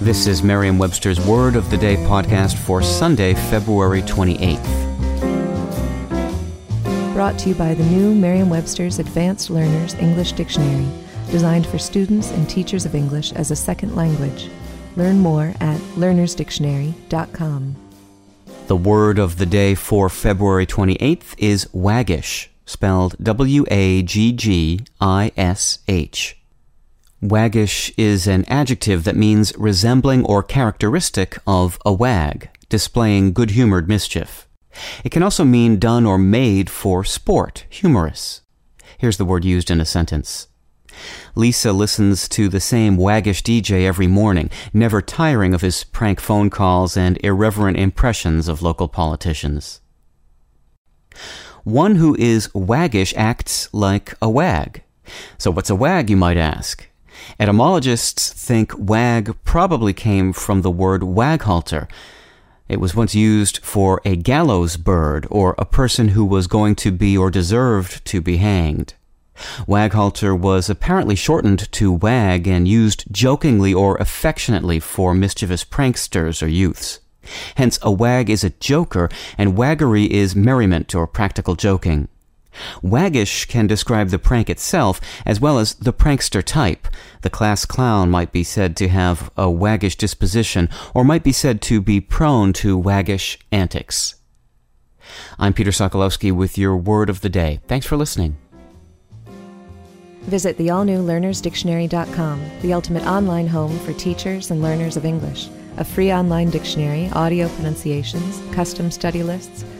This is Merriam-Webster's Word of the Day podcast for Sunday, February 28th. Brought to you by the new Merriam-Webster's Advanced Learners English Dictionary, designed for students and teachers of English as a second language. Learn more at learnersdictionary.com. The word of the day for February 28th is waggish, spelled W A G G I S H. Waggish is an adjective that means resembling or characteristic of a wag, displaying good humored mischief. It can also mean done or made for sport, humorous. Here's the word used in a sentence. Lisa listens to the same waggish DJ every morning, never tiring of his prank phone calls and irreverent impressions of local politicians. One who is waggish acts like a wag. So what's a wag, you might ask? Etymologists think wag probably came from the word waghalter. It was once used for a gallows bird or a person who was going to be or deserved to be hanged. Waghalter was apparently shortened to wag and used jokingly or affectionately for mischievous pranksters or youths. Hence, a wag is a joker, and waggery is merriment or practical joking. Waggish can describe the prank itself as well as the prankster type. The class clown might be said to have a waggish disposition or might be said to be prone to waggish antics. I'm Peter Sokolowski with your word of the day. Thanks for listening. Visit the all-new learnersdictionary.com, the ultimate online home for teachers and learners of English. A free online dictionary, audio pronunciations, custom study lists,